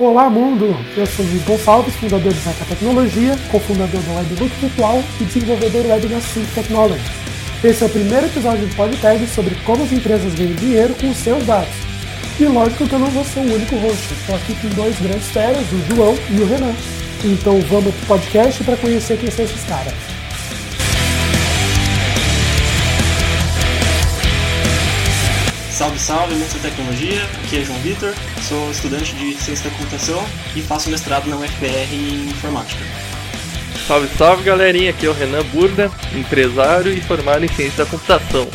Olá mundo! Eu sou Luiz Gonçalves, fundador de Zaca Tecnologia, cofundador do Webbook Virtual e desenvolvedor web na Sync Technology. Esse é o primeiro episódio do podcast sobre como as empresas ganham dinheiro com os seus dados. E lógico que eu não vou ser o único host, estou aqui com dois grandes feras, o João e o Renan. Então vamos pro podcast para conhecer quem são esses caras. Salve, salve, mundo da tecnologia. Aqui é João Vitor, sou estudante de ciência da computação e faço mestrado na UFPR em informática. Salve, salve, galerinha. Aqui é o Renan Burda, empresário e formado em ciência da computação.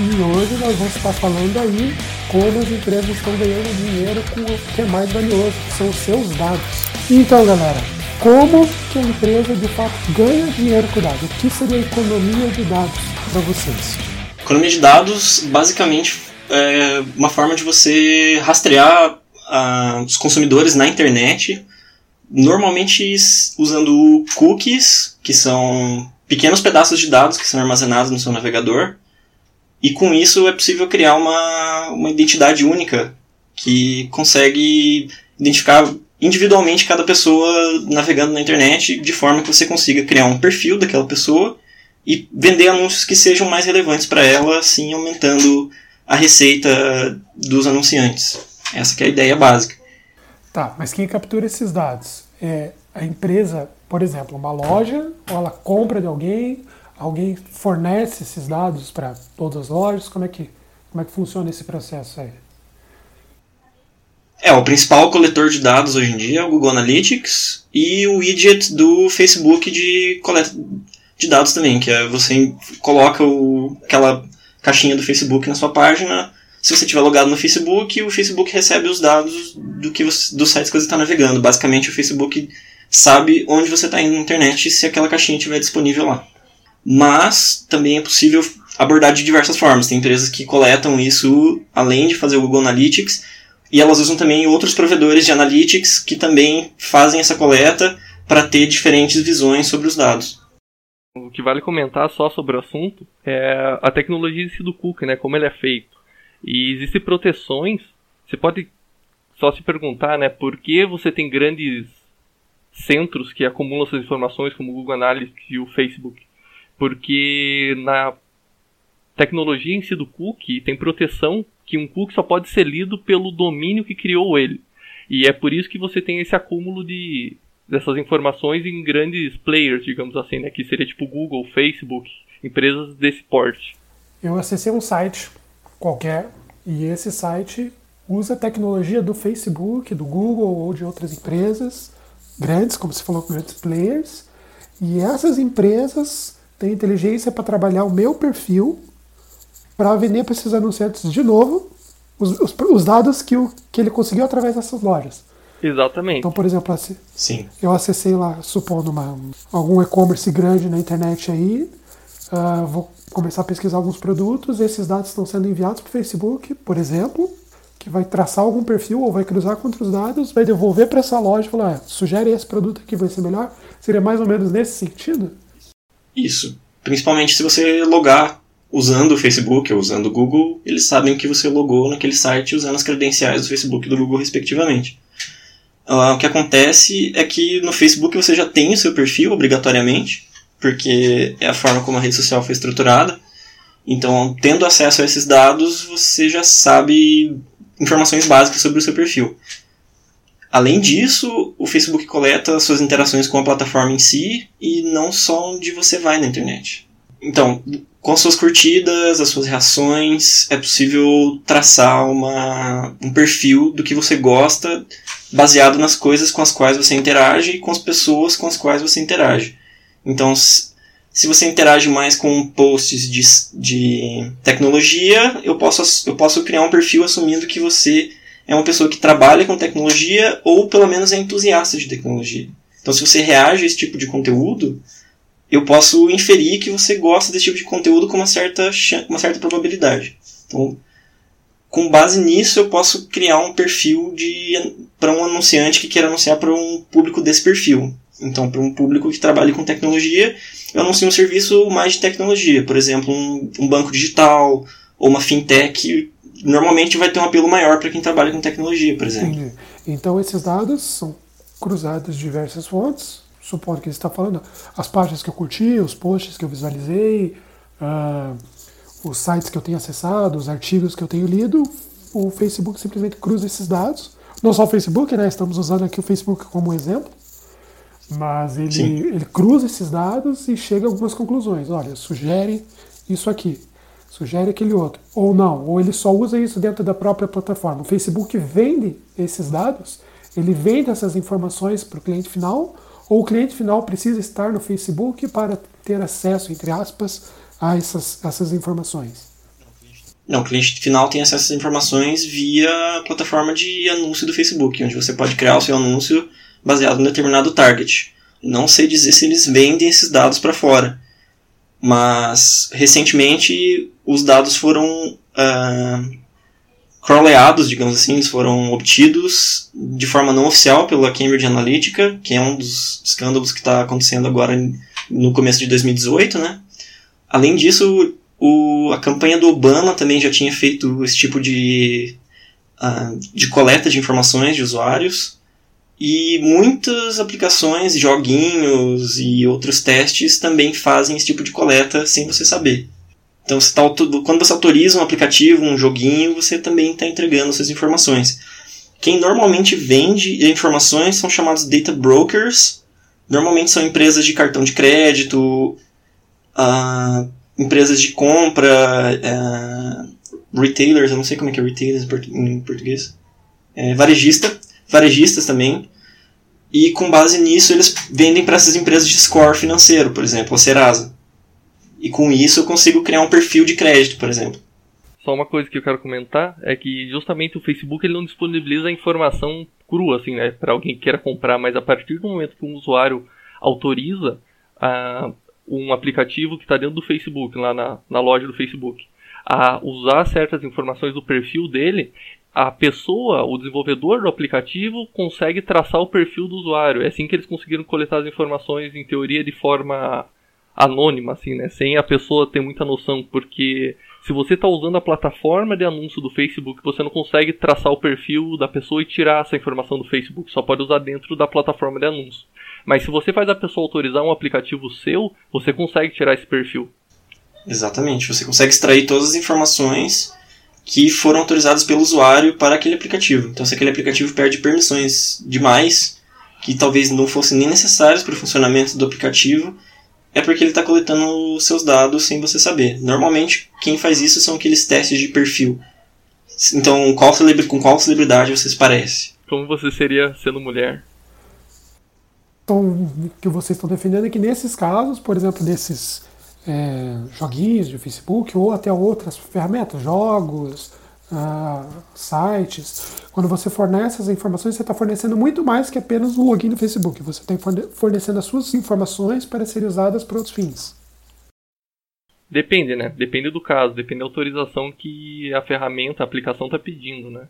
E hoje nós vamos estar falando aí como as empresas estão ganhando dinheiro com o que é mais valioso, que são os seus dados. Então, galera, como que a empresa de fato ganha dinheiro com dados? O que seria a economia de dados para vocês? Economia de dados, basicamente, é uma forma de você rastrear ah, os consumidores na internet, normalmente usando cookies, que são pequenos pedaços de dados que são armazenados no seu navegador, e com isso é possível criar uma, uma identidade única que consegue identificar individualmente cada pessoa navegando na internet de forma que você consiga criar um perfil daquela pessoa e vender anúncios que sejam mais relevantes para ela, assim aumentando a receita dos anunciantes. Essa que é a ideia básica. Tá, mas quem captura esses dados? É a empresa, por exemplo, uma loja, ou ela compra de alguém, alguém fornece esses dados para todas as lojas? Como é que, como é que funciona esse processo aí? É, o principal coletor de dados hoje em dia é o Google Analytics e o widget do Facebook de coleta de dados também, que é você coloca o, aquela caixinha do Facebook na sua página. Se você estiver logado no Facebook, o Facebook recebe os dados do que você, dos sites que você está navegando. Basicamente, o Facebook sabe onde você está indo na internet se aquela caixinha estiver disponível lá. Mas também é possível abordar de diversas formas. Tem empresas que coletam isso além de fazer o Google Analytics e elas usam também outros provedores de analytics que também fazem essa coleta para ter diferentes visões sobre os dados. O que vale comentar só sobre o assunto é a tecnologia em si do cookie, né, como ele é feito. E existem proteções, você pode só se perguntar, né, por que você tem grandes centros que acumulam essas informações, como o Google Analytics e o Facebook? Porque na tecnologia em si do cookie tem proteção que um cookie só pode ser lido pelo domínio que criou ele. E é por isso que você tem esse acúmulo de dessas informações em grandes players, digamos assim, né? Que seria tipo Google, Facebook, empresas desse porte. Eu acessei um site qualquer e esse site usa tecnologia do Facebook, do Google ou de outras empresas grandes, como você falou, grandes players. E essas empresas têm inteligência para trabalhar o meu perfil para vender para esses anunciantes de novo os, os, os dados que, o, que ele conseguiu através dessas lojas. Exatamente. Então, por exemplo, Sim. eu acessei lá, supondo uma, algum e-commerce grande na internet aí, uh, vou começar a pesquisar alguns produtos, esses dados estão sendo enviados para o Facebook, por exemplo, que vai traçar algum perfil ou vai cruzar com outros dados, vai devolver para essa loja e falar, ah, sugere esse produto aqui, vai ser melhor. Seria mais ou menos nesse sentido? Isso. Principalmente se você logar usando o Facebook ou usando o Google, eles sabem que você logou naquele site usando as credenciais do Facebook e do Google, respectivamente. Uh, o que acontece é que no Facebook você já tem o seu perfil obrigatoriamente, porque é a forma como a rede social foi estruturada. Então, tendo acesso a esses dados, você já sabe informações básicas sobre o seu perfil. Além disso, o Facebook coleta suas interações com a plataforma em si e não só onde você vai na internet. Então, com as suas curtidas, as suas reações, é possível traçar uma, um perfil do que você gosta baseado nas coisas com as quais você interage e com as pessoas com as quais você interage. Então, se você interage mais com posts de, de tecnologia, eu posso, eu posso criar um perfil assumindo que você é uma pessoa que trabalha com tecnologia ou pelo menos é entusiasta de tecnologia. Então, se você reage a esse tipo de conteúdo, eu posso inferir que você gosta desse tipo de conteúdo com uma certa, uma certa probabilidade. Então, com base nisso, eu posso criar um perfil de para um anunciante que queira anunciar para um público desse perfil. Então, para um público que trabalhe com tecnologia, eu anuncio um serviço mais de tecnologia, por exemplo, um, um banco digital ou uma fintech normalmente vai ter um apelo maior para quem trabalha com tecnologia, por exemplo. Entendi. Então esses dados são cruzados de diversas fontes, supondo que ele está falando as páginas que eu curti, os posts que eu visualizei, uh, os sites que eu tenho acessado, os artigos que eu tenho lido, o Facebook simplesmente cruza esses dados. Não só o Facebook, né? Estamos usando aqui o Facebook como exemplo. Mas ele, ele cruza esses dados e chega a algumas conclusões. Olha, sugere isso aqui, sugere aquele outro. Ou não, ou ele só usa isso dentro da própria plataforma. O Facebook vende esses dados, ele vende essas informações para o cliente final, ou o cliente final precisa estar no Facebook para ter acesso, entre aspas, a essas, essas informações. Não, o cliente final tem acesso às informações via plataforma de anúncio do Facebook, onde você pode criar o seu anúncio baseado em determinado target. Não sei dizer se eles vendem esses dados para fora, mas recentemente os dados foram uh, crawleados, digamos assim, eles foram obtidos de forma não oficial pela Cambridge Analytica, que é um dos escândalos que está acontecendo agora no começo de 2018, né? Além disso, o, a campanha do Obama também já tinha feito esse tipo de, uh, de coleta de informações de usuários. E muitas aplicações, joguinhos e outros testes também fazem esse tipo de coleta sem você saber. Então, você tá, quando você autoriza um aplicativo, um joguinho, você também está entregando suas informações. Quem normalmente vende informações são chamados data brokers. Normalmente são empresas de cartão de crédito, uh, empresas de compra, uh, retailers, eu não sei como é que é retailers em português, é, varejista varejistas também. E com base nisso, eles vendem para essas empresas de score financeiro, por exemplo, a Serasa. E com isso eu consigo criar um perfil de crédito, por exemplo. Só uma coisa que eu quero comentar é que justamente o Facebook ele não disponibiliza a informação crua, assim, né, para alguém que queira comprar, mas a partir do momento que um usuário autoriza uh, um aplicativo que está dentro do Facebook, lá na, na loja do Facebook, a usar certas informações do perfil dele, a pessoa, o desenvolvedor do aplicativo, consegue traçar o perfil do usuário. É assim que eles conseguiram coletar as informações, em teoria, de forma anônima, assim, né? Sem a pessoa ter muita noção, porque se você está usando a plataforma de anúncio do Facebook, você não consegue traçar o perfil da pessoa e tirar essa informação do Facebook. Só pode usar dentro da plataforma de anúncio. Mas se você faz a pessoa autorizar um aplicativo seu, você consegue tirar esse perfil. Exatamente. Você consegue extrair todas as informações que foram autorizadas pelo usuário para aquele aplicativo. Então, se aquele aplicativo perde permissões demais, que talvez não fossem nem necessárias para o funcionamento do aplicativo, é porque ele está coletando seus dados sem você saber. Normalmente, quem faz isso são aqueles testes de perfil. Então, qual com qual celebridade você se parece? Como você seria sendo mulher? Então, o que vocês estão defendendo é que nesses casos, por exemplo, desses é, joguinhos de Facebook ou até outras ferramentas, jogos, uh, sites. Quando você fornece as informações, você está fornecendo muito mais que apenas o login do Facebook. Você está fornecendo as suas informações para serem usadas para outros fins. Depende, né? Depende do caso, depende da autorização que a ferramenta, a aplicação está pedindo, né?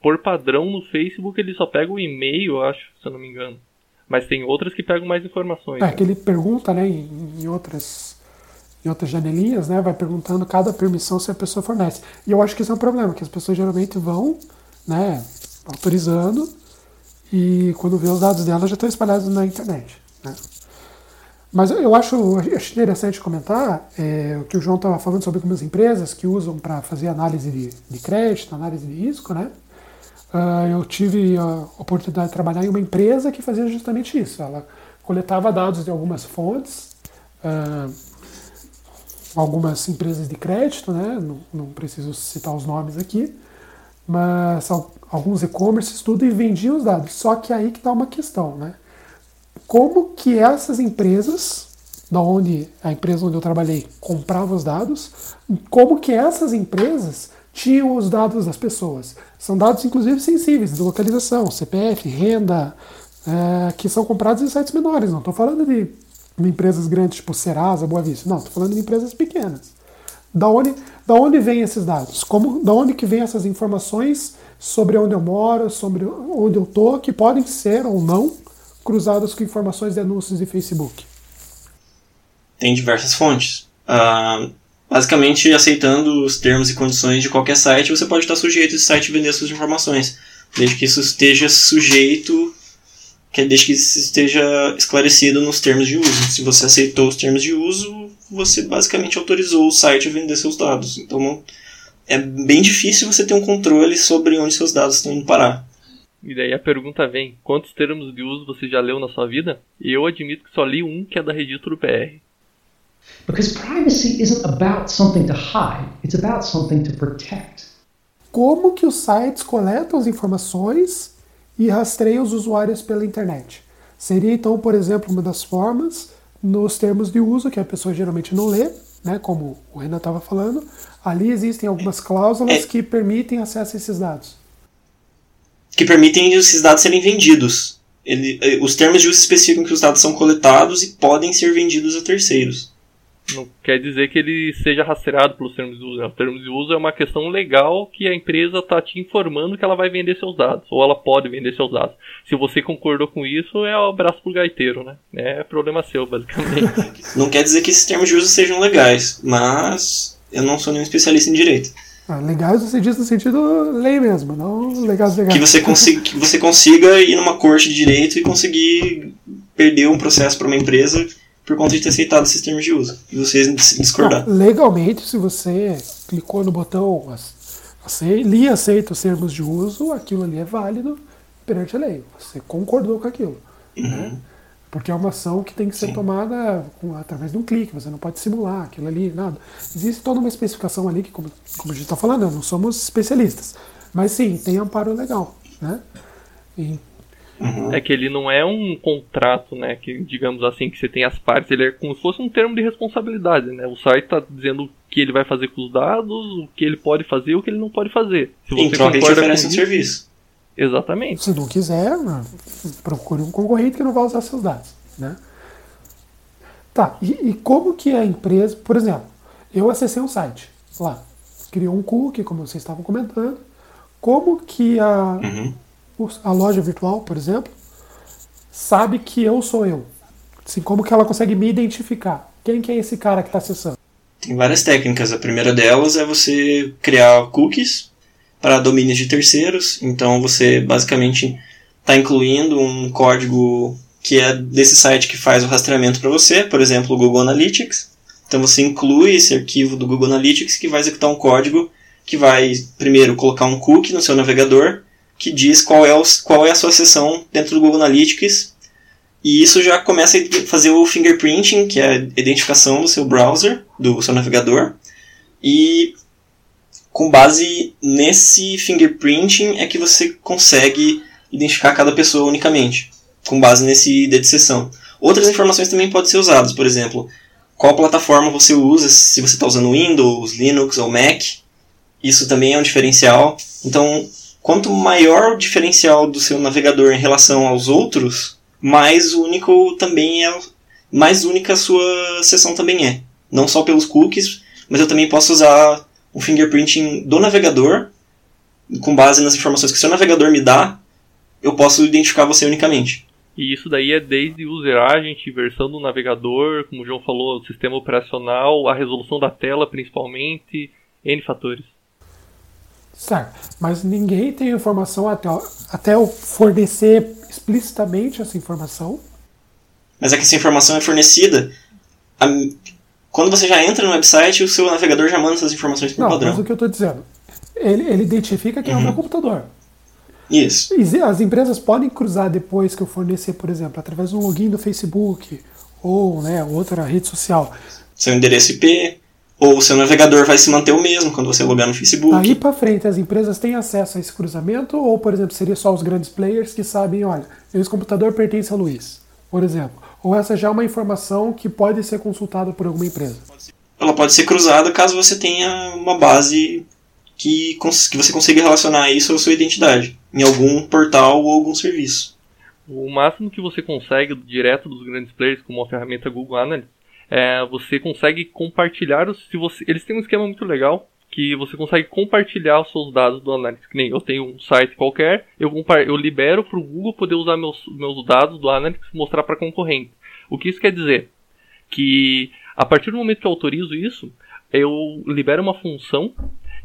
Por padrão no Facebook ele só pega o e-mail, acho, se eu não me engano. Mas tem outras que pegam mais informações. É, né? que ele pergunta, né, em, em outras em outras janelinhas, né, vai perguntando cada permissão se a pessoa fornece. E eu acho que isso é um problema, que as pessoas geralmente vão, né, autorizando e quando vê os dados dela já estão espalhados na internet. Né. Mas eu acho, acho interessante comentar é, o que o João estava falando sobre algumas empresas que usam para fazer análise de, de, crédito, análise de risco, né? Uh, eu tive a oportunidade de trabalhar em uma empresa que fazia justamente isso. Ela coletava dados de algumas fontes, uh, algumas empresas de crédito, né? não, não preciso citar os nomes aqui, mas alguns e-commerces, tudo, e vendiam os dados. Só que aí que está uma questão, né? Como que essas empresas, da onde a empresa onde eu trabalhei comprava os dados, como que essas empresas tinham os dados das pessoas? São dados, inclusive, sensíveis, de localização, CPF, renda, é, que são comprados em sites menores. Não estou falando de em empresas grandes tipo Serasa, Boa Vista. Não, estou falando de empresas pequenas. Da onde, da onde vêm esses dados? Como, da onde que vêm essas informações sobre onde eu moro, sobre onde eu tô, que podem ser ou não cruzadas com informações de anúncios de Facebook? Tem diversas fontes. Uh, basicamente aceitando os termos e condições de qualquer site, você pode estar sujeito esse site vender suas informações, desde que isso esteja sujeito, que desde que isso esteja esclarecido nos termos de uso. Se você aceitou os termos de uso, você basicamente autorizou o site a vender seus dados. Então é bem difícil você ter um controle sobre onde seus dados estão indo parar. E daí a pergunta vem: quantos termos de uso você já leu na sua vida? E eu admito que só li um que é da Registro PR. Because privacy isn't about something to hide, it's about something to protect. Como que os sites coletam as informações e rastreiam os usuários pela internet? Seria então, por exemplo, uma das formas nos termos de uso que a pessoa geralmente não lê, né, como o Renan estava falando, ali existem algumas cláusulas É. que permitem acesso a esses dados. Que permitem esses dados serem vendidos. Ele, eh, os termos de uso especificam que os dados são coletados e podem ser vendidos a terceiros. Não quer dizer que ele seja rastreado pelos termos de uso. né? Os termos de uso é uma questão legal que a empresa está te informando que ela vai vender seus dados, ou ela pode vender seus dados. Se você concordou com isso, é o abraço pro gaiteiro, né? É problema seu, basicamente. Não quer dizer que esses termos de uso sejam legais, mas eu não sou nenhum especialista em direito. Ah, legais você diz no sentido lei mesmo, não legais legais. Que você, consiga, que você consiga ir numa corte de direito e conseguir perder um processo para uma empresa por conta de ter aceitado esses termos de uso. E você dis- discordar. Não, legalmente, se você clicou no botão li aceita os termos de uso, aquilo ali é válido perante a lei. Você concordou com aquilo. Né? Porque é uma ação que tem que ser tomada com- através de um clique, você não pode simular aquilo ali, nada. Existe toda uma especificação ali que, como, como a gente está falando, não somos especialistas. Mas sim, tem amparo legal. Né? E- É que ele não é um contrato, né? Que, digamos assim, que você tem as partes, ele é como se fosse um termo de responsabilidade, né? O site está dizendo o que ele vai fazer com os dados, o que ele pode fazer e o que ele não pode fazer. Se você gente concorda com um isso, serviço. exatamente. Se não quiser, né, procure um concorrente que não vai usar seus dados. Né? Tá, e, e como que a empresa, por exemplo, eu acessei um site lá, criou um cookie, como vocês estavam comentando, como que a, os- a loja virtual, por exemplo, sabe que eu sou eu? Assim, como que ela consegue me identificar? Quem que é esse cara que está acessando? Tem várias técnicas. A primeira delas é você criar cookies para domínios de terceiros. Então você basicamente está incluindo um código que é desse site que faz o rastreamento para você, por exemplo, o Google Analytics. Então você inclui esse arquivo do Google Analytics que vai executar um código que vai primeiro colocar um cookie no seu navegador que diz qual é, o, qual é a sua seção dentro do Google Analytics e isso já começa a fazer o fingerprinting, que é a identificação do seu browser, do seu navegador. E com base nesse fingerprinting é que você consegue identificar cada pessoa unicamente, com base nesse ID de sessão. Outras informações também podem ser usadas, por exemplo, qual plataforma você usa, se você está usando Windows, Linux ou Mac. Isso também é um diferencial. Então, quanto maior o diferencial do seu navegador em relação aos outros, mais único também é, mais única a sua sessão também é. Não só pelos cookies, mas eu também posso usar o fingerprinting do navegador, com base nas informações que o seu navegador me dá, eu posso identificar você unicamente. E isso daí é desde user agent, versão do navegador, como o João falou, sistema operacional, a resolução da tela principalmente, N fatores. Certo, mas ninguém tem informação até, até eu fornecer explicitamente essa informação. Mas é que essa informação é fornecida. a- quando você já entra no website, o seu navegador já manda essas informações por Não, padrão. mas o que eu estou dizendo, ele, ele identifica quem é o meu computador. Isso. E As empresas podem cruzar depois que eu fornecer, por exemplo, através de um login do Facebook ou né, outra rede social. Seu endereço IP, ou o seu navegador vai se manter o mesmo quando você logar no Facebook. Daí para frente, as empresas têm acesso a esse cruzamento ou, por exemplo, seria só os grandes players que sabem, olha, esse computador pertence a Luiz, por exemplo. Ou essa já é uma informação que pode ser consultada por alguma empresa. Ela pode ser cruzada caso você tenha uma base que, cons- que você consiga relacionar isso à sua identidade, em algum portal ou algum serviço. O máximo que você consegue direto dos grandes players, como a ferramenta Google Analytics, é você consegue compartilhar os, se você, eles têm um esquema muito legal que você consegue compartilhar os seus dados do Analytics. Que nem eu tenho um site qualquer, eu, eu libero para o Google poder usar meus, meus dados do Analytics e mostrar para concorrente. O que isso quer dizer? Que a partir do momento que eu autorizo isso, eu libero uma função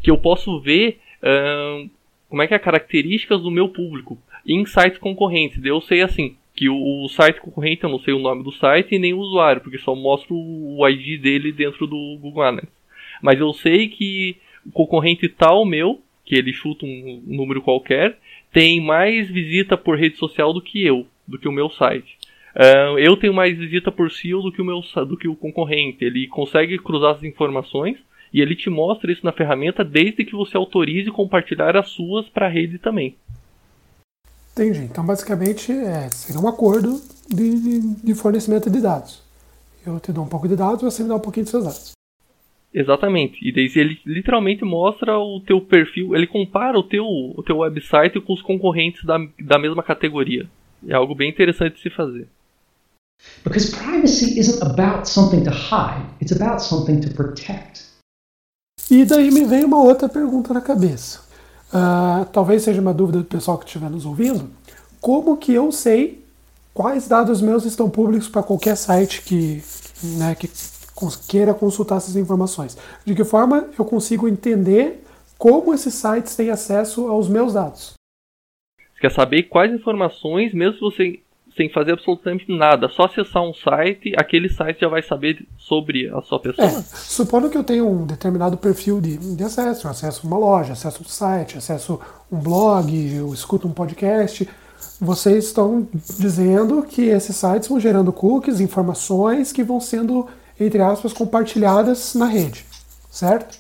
que eu posso ver uh, como é que é características do meu público em sites concorrentes. Eu sei assim que o, o, site concorrente eu não sei o nome do site e nem o usuário, porque só mostro o ID dele dentro do Google Analytics. Mas eu sei que o concorrente tal meu, que ele chuta um número qualquer, tem mais visita por rede social do que eu, do que o meu site. Uh, eu tenho mais visita por SEO do que o meu do que o concorrente. Ele consegue cruzar as informações e ele te mostra isso na ferramenta desde que você autorize compartilhar as suas para a rede também. Entendi. Então, basicamente, é, seria um acordo de, de, fornecimento de dados. Eu te dou um pouco de dados, você me dá um pouquinho de seus dados. Exatamente. E daí ele literalmente mostra o teu perfil, ele compara o teu, o teu website com os concorrentes da, da mesma categoria. É algo bem interessante de se fazer. Because privacy isn't about something to hide, it's about something to protect. E daí me vem uma outra pergunta na cabeça. Uh, talvez seja uma dúvida do pessoal que estiver nos ouvindo. Como que eu sei quais dados meus estão públicos para qualquer site que, né, que queira consultar essas informações? De que forma eu consigo entender como esses sites têm acesso aos meus dados? Você quer saber quais informações, mesmo se você sem fazer absolutamente nada, só acessar um site, aquele site já vai saber sobre a sua pessoa. É, supondo que eu tenha um determinado perfil de, de acesso, eu acesso uma loja, acesso um site, acesso um blog, eu escuto um podcast, vocês estão dizendo que esses sites vão gerando cookies, informações que vão sendo, entre aspas, compartilhadas na rede, certo?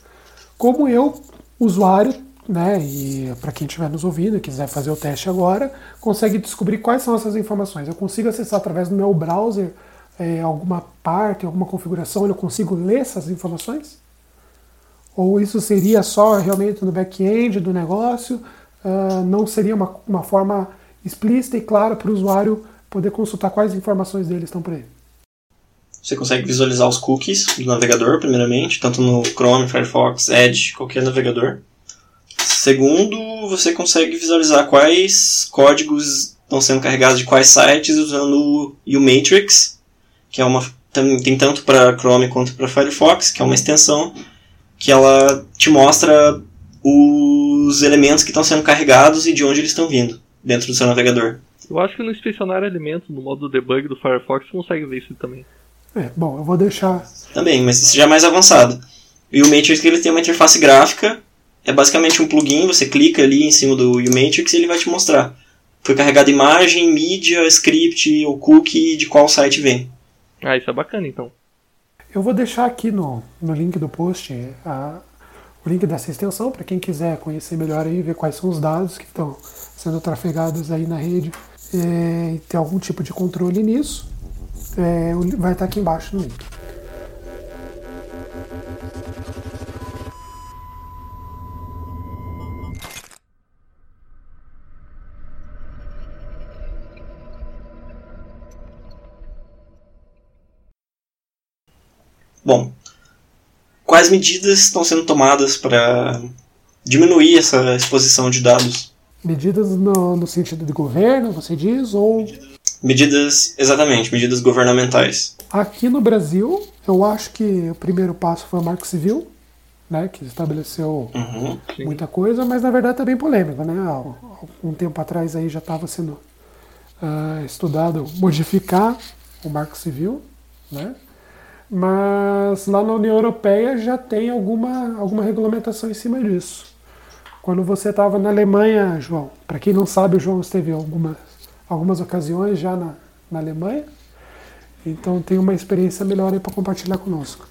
Como eu, usuário, né? E para quem estiver nos ouvindo e quiser fazer o teste agora, consegue descobrir quais são essas informações. Eu consigo acessar através do meu browser é, alguma parte, alguma configuração, eu consigo ler essas informações? Ou isso seria só realmente no back-end do negócio? Uh, não seria uma, uma forma explícita e clara para o usuário poder consultar quais informações dele estão por aí? Você consegue visualizar os cookies do navegador, primeiramente, tanto no Chrome, Firefox, Edge, qualquer navegador. Segundo, você consegue visualizar quais códigos estão sendo carregados de quais sites usando o Matrix, que é uma tem tanto para Chrome quanto para Firefox, que é uma extensão que ela te mostra os elementos que estão sendo carregados e de onde eles estão vindo dentro do seu navegador. Eu acho que no inspecionar elementos, no modo debug do Firefox, você consegue ver isso também. É, bom, eu vou deixar. Também, mas isso já é mais avançado. E o Matrix ele tem uma interface gráfica é basicamente um plugin, você clica ali em cima do Umatrix e ele vai te mostrar. Foi carregada imagem, mídia, script ou cookie de qual site vem. Ah, isso é bacana então. Eu vou deixar aqui no, no link do post a, o link dessa extensão para quem quiser conhecer melhor e ver quais são os dados que estão sendo trafegados aí na rede é, e ter algum tipo de controle nisso. É, vai estar aqui embaixo no link. Bom, quais medidas estão sendo tomadas para diminuir essa exposição de dados? Medidas no, no, sentido de governo, você diz, ou. Medidas, exatamente, medidas governamentais. Aqui no Brasil, eu acho que o primeiro passo foi o Marco Civil, né, que estabeleceu uhum, muita coisa, mas na verdade está bem polêmico. Né? Um tempo atrás aí já estava sendo uh, estudado modificar o Marco Civil, né? Mas lá na União Europeia já tem alguma, alguma regulamentação em cima disso. Quando você estava na Alemanha, João, para quem não sabe, o João esteve algumas, algumas ocasiões já na, na Alemanha, então tem uma experiência melhor aí para compartilhar conosco.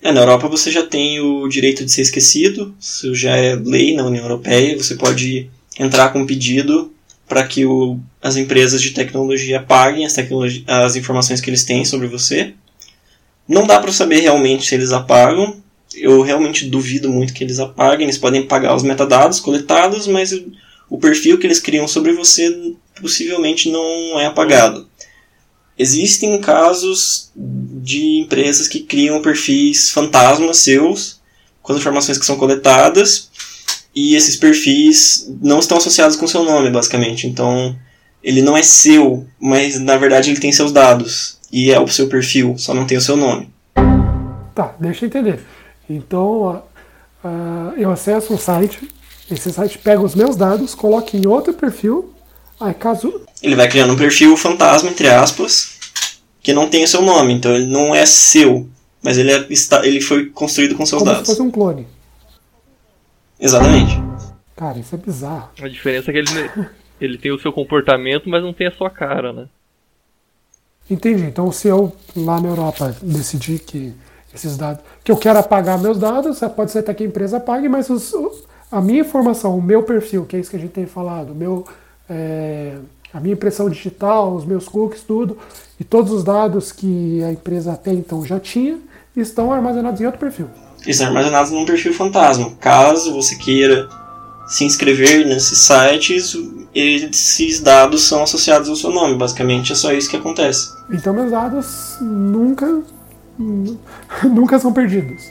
É, na Europa você já tem o direito de ser esquecido, isso já é lei na União Europeia, você pode entrar com um pedido para que o, as empresas de tecnologia paguem as, as informações que eles têm sobre você. Não dá para saber realmente se eles apagam. Eu realmente duvido muito que eles apaguem. Eles podem pagar os metadados coletados, mas o perfil que eles criam sobre você possivelmente não é apagado. Existem casos de empresas que criam perfis fantasmas seus com as informações que são coletadas e esses perfis não estão associados com seu nome, basicamente. Então, ele não é seu, mas na verdade ele tem seus dados e é o seu perfil, só não tem o seu nome. Tá, deixa eu entender. Então, uh, eu acesso um site, esse site pega os meus dados, coloca em outro perfil, aí caso... Ele vai criando um perfil fantasma, entre aspas, que não tem o seu nome, então ele não é seu, mas ele, é, está, ele foi construído com seus como dados. se fosse um clone. Exatamente. Cara, isso é bizarro. A diferença é que ele, ele tem o seu comportamento, mas não tem a sua cara, né? Entendi. Então, se eu lá na Europa decidir que esses dados, que eu quero apagar meus dados, pode ser até que a empresa apague, mas os, a minha informação, o meu perfil, que é isso que a gente tem falado, meu, é, a minha impressão digital, os meus cookies, tudo, e todos os dados que a empresa até então já tinha, estão armazenados em outro perfil. Estão armazenados num perfil fantasma. Caso você queira se inscrever nesses sites, esses dados são associados ao seu nome. Basicamente é só isso que acontece. Então meus dados nunca nunca são perdidos.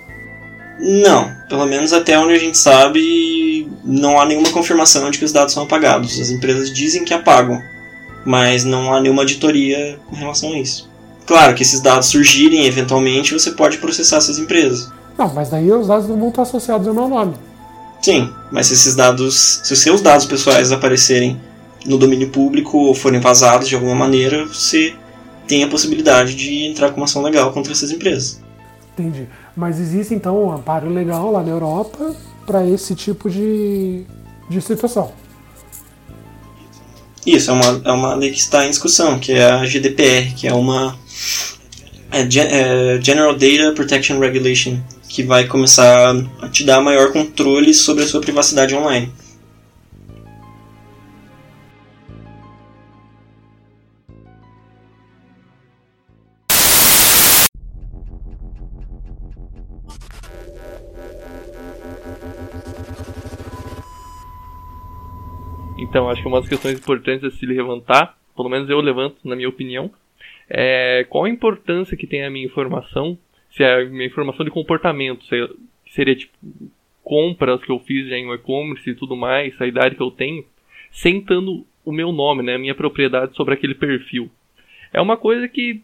Não, pelo menos até onde a gente sabe, não há nenhuma confirmação de que os dados são apagados. As empresas dizem que apagam, mas não há nenhuma auditoria com relação a isso. Claro que esses dados surgirem eventualmente, você pode processar essas empresas. Não, mas daí os dados não vão estar associados ao meu nome. Sim, mas se esses dados, se os seus dados pessoais aparecerem no domínio público ou forem vazados de alguma maneira, você tem a possibilidade de entrar com uma ação legal contra essas empresas. Entendi. Mas existe então um amparo legal lá na Europa para esse tipo de, de situação. Isso, é uma, é uma lei que está em discussão, que é a GDPR, que é uma é, é General Data Protection Regulation, que vai começar a te dar maior controle sobre a sua privacidade online. Então, acho que uma das questões importantes a se levantar, pelo menos eu levanto, na minha opinião, é qual a importância que tem a minha informação se é minha informação de comportamento, se seria tipo compras que eu fiz já em e-commerce e tudo mais, a idade que eu tenho, sentando o meu nome, né, a minha propriedade sobre aquele perfil. É uma coisa que,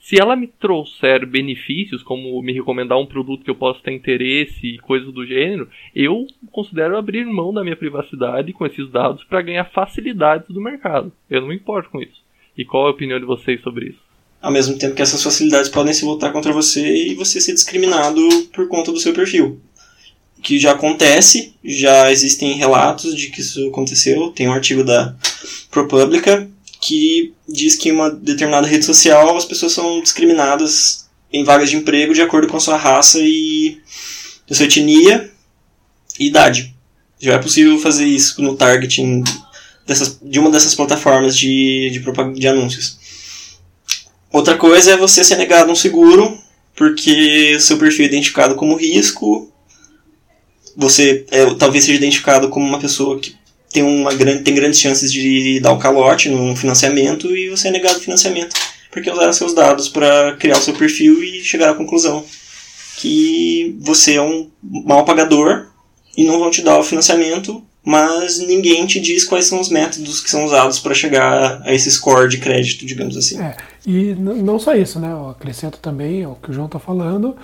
se ela me trouxer benefícios, como me recomendar um produto que eu possa ter interesse e coisas do gênero, eu considero abrir mão da minha privacidade com esses dados para ganhar facilidades do mercado. Eu não me importo com isso. E qual é a opinião de vocês sobre isso? Ao mesmo tempo que essas facilidades podem se voltar contra você e você ser discriminado por conta do seu perfil. Que já acontece, já existem relatos de que isso aconteceu. Tem um artigo da ProPublica que diz que em uma determinada rede social as pessoas são discriminadas em vagas de emprego de acordo com a sua raça e a sua etnia e idade. Já é possível fazer isso no targeting dessas, de uma dessas plataformas de, de, de anúncios. Outra coisa é você ser negado um seguro porque seu perfil é identificado como risco, você é, talvez seja identificado como uma pessoa que tem, uma grande, tem grandes chances de dar o um calote no financiamento e você é negado financiamento porque usaram seus dados para criar o seu perfil e chegar à conclusão que você é um mal pagador e não vão te dar o financiamento mas ninguém te diz quais são os métodos que são usados para chegar a esse score de crédito, digamos assim. É, e não só isso, né? Eu acrescento também o que o João está falando,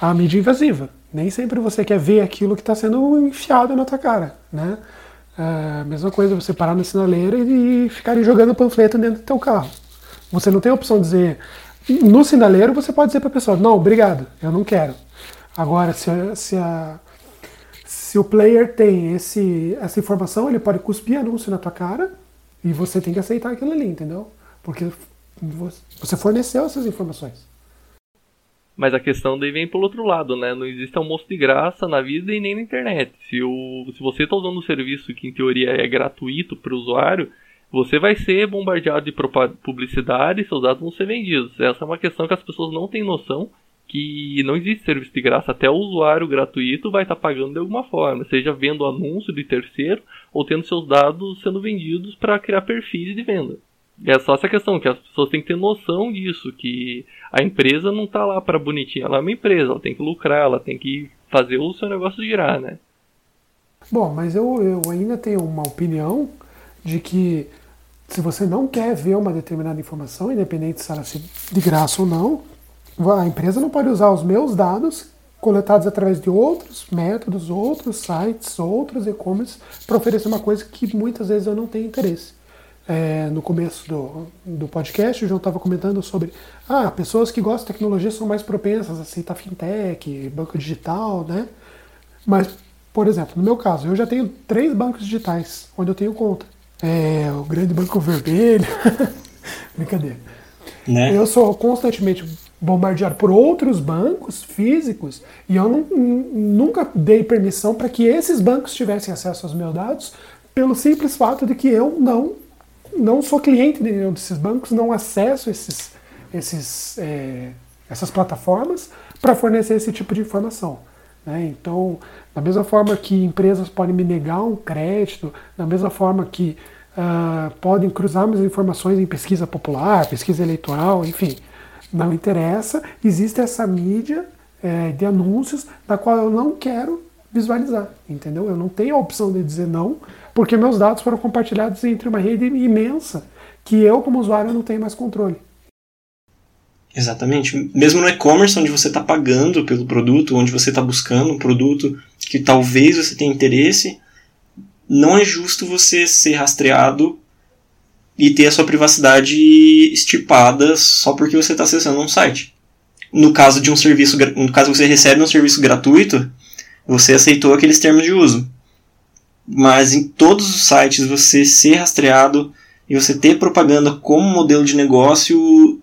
a mídia invasiva. Nem sempre você quer ver aquilo que está sendo enfiado na tua cara, né? É, mesma coisa você parar na sinaleira e ficarem jogando panfleto dentro do teu carro. Você não tem a opção de dizer... No sinaleiro você pode dizer para a pessoa, não, obrigado, eu não quero. Agora, se, se a se o player tem esse, essa informação, ele pode cuspir anúncio na tua cara e você tem que aceitar aquilo ali, entendeu? Porque você forneceu essas informações. Mas a questão daí vem pelo outro lado, né? Não existe almoço de graça na vida e nem na internet. Se, o, se você está usando um serviço que em teoria é gratuito para o usuário, você vai ser bombardeado de publicidade e seus dados vão ser vendidos. Essa é uma questão que as pessoas não têm noção que não existe serviço de graça. Até o usuário gratuito vai estar tá pagando de alguma forma, seja vendo anúncio de terceiro ou tendo seus dados sendo vendidos para criar perfis de venda. É só essa questão, que as pessoas têm que ter noção disso, que a empresa não está lá para bonitinha, ela é uma empresa, ela tem que lucrar, ela tem que fazer o seu negócio girar, né? Bom, mas eu, eu ainda tenho uma opinião de que se você não quer ver uma determinada informação, independente se ela é de graça ou não, a empresa não pode usar os meus dados coletados através de outros métodos, outros sites, outros e-commerce, para oferecer uma coisa que muitas vezes eu não tenho interesse. É, no começo do, do podcast, o João estava comentando sobre ah, pessoas que gostam de tecnologia são mais propensas a aceitar fintech, banco digital, né? Mas, por exemplo, no meu caso, eu já tenho três bancos digitais onde eu tenho conta. É, o grande banco vermelho. Brincadeira. Né? Eu sou constantemente bombardeado por outros bancos físicos e eu não, nunca dei permissão para que esses bancos tivessem acesso aos meus dados pelo simples fato de que eu não não sou cliente de nenhum desses bancos, não acesso esses, esses, é, essas plataformas para fornecer esse tipo de informação. Né? Então, da mesma forma que empresas podem me negar um crédito, da mesma forma que uh, podem cruzar minhas informações em pesquisa popular, pesquisa eleitoral, enfim, não interessa, existe essa mídia é, de anúncios da qual eu não quero visualizar, entendeu? Eu não tenho a opção de dizer não, porque meus dados foram compartilhados entre uma rede imensa que eu, como usuário, não tenho mais controle. Exatamente. Mesmo no e-commerce, onde você está pagando pelo produto, onde você está buscando um produto que talvez você tenha interesse, não é justo você ser rastreado e ter a sua privacidade estipada só porque você está acessando um site. No caso de um serviço, no caso você recebe um serviço gratuito, você aceitou aqueles termos de uso. Mas em todos os sites você ser rastreado e você ter propaganda como modelo de negócio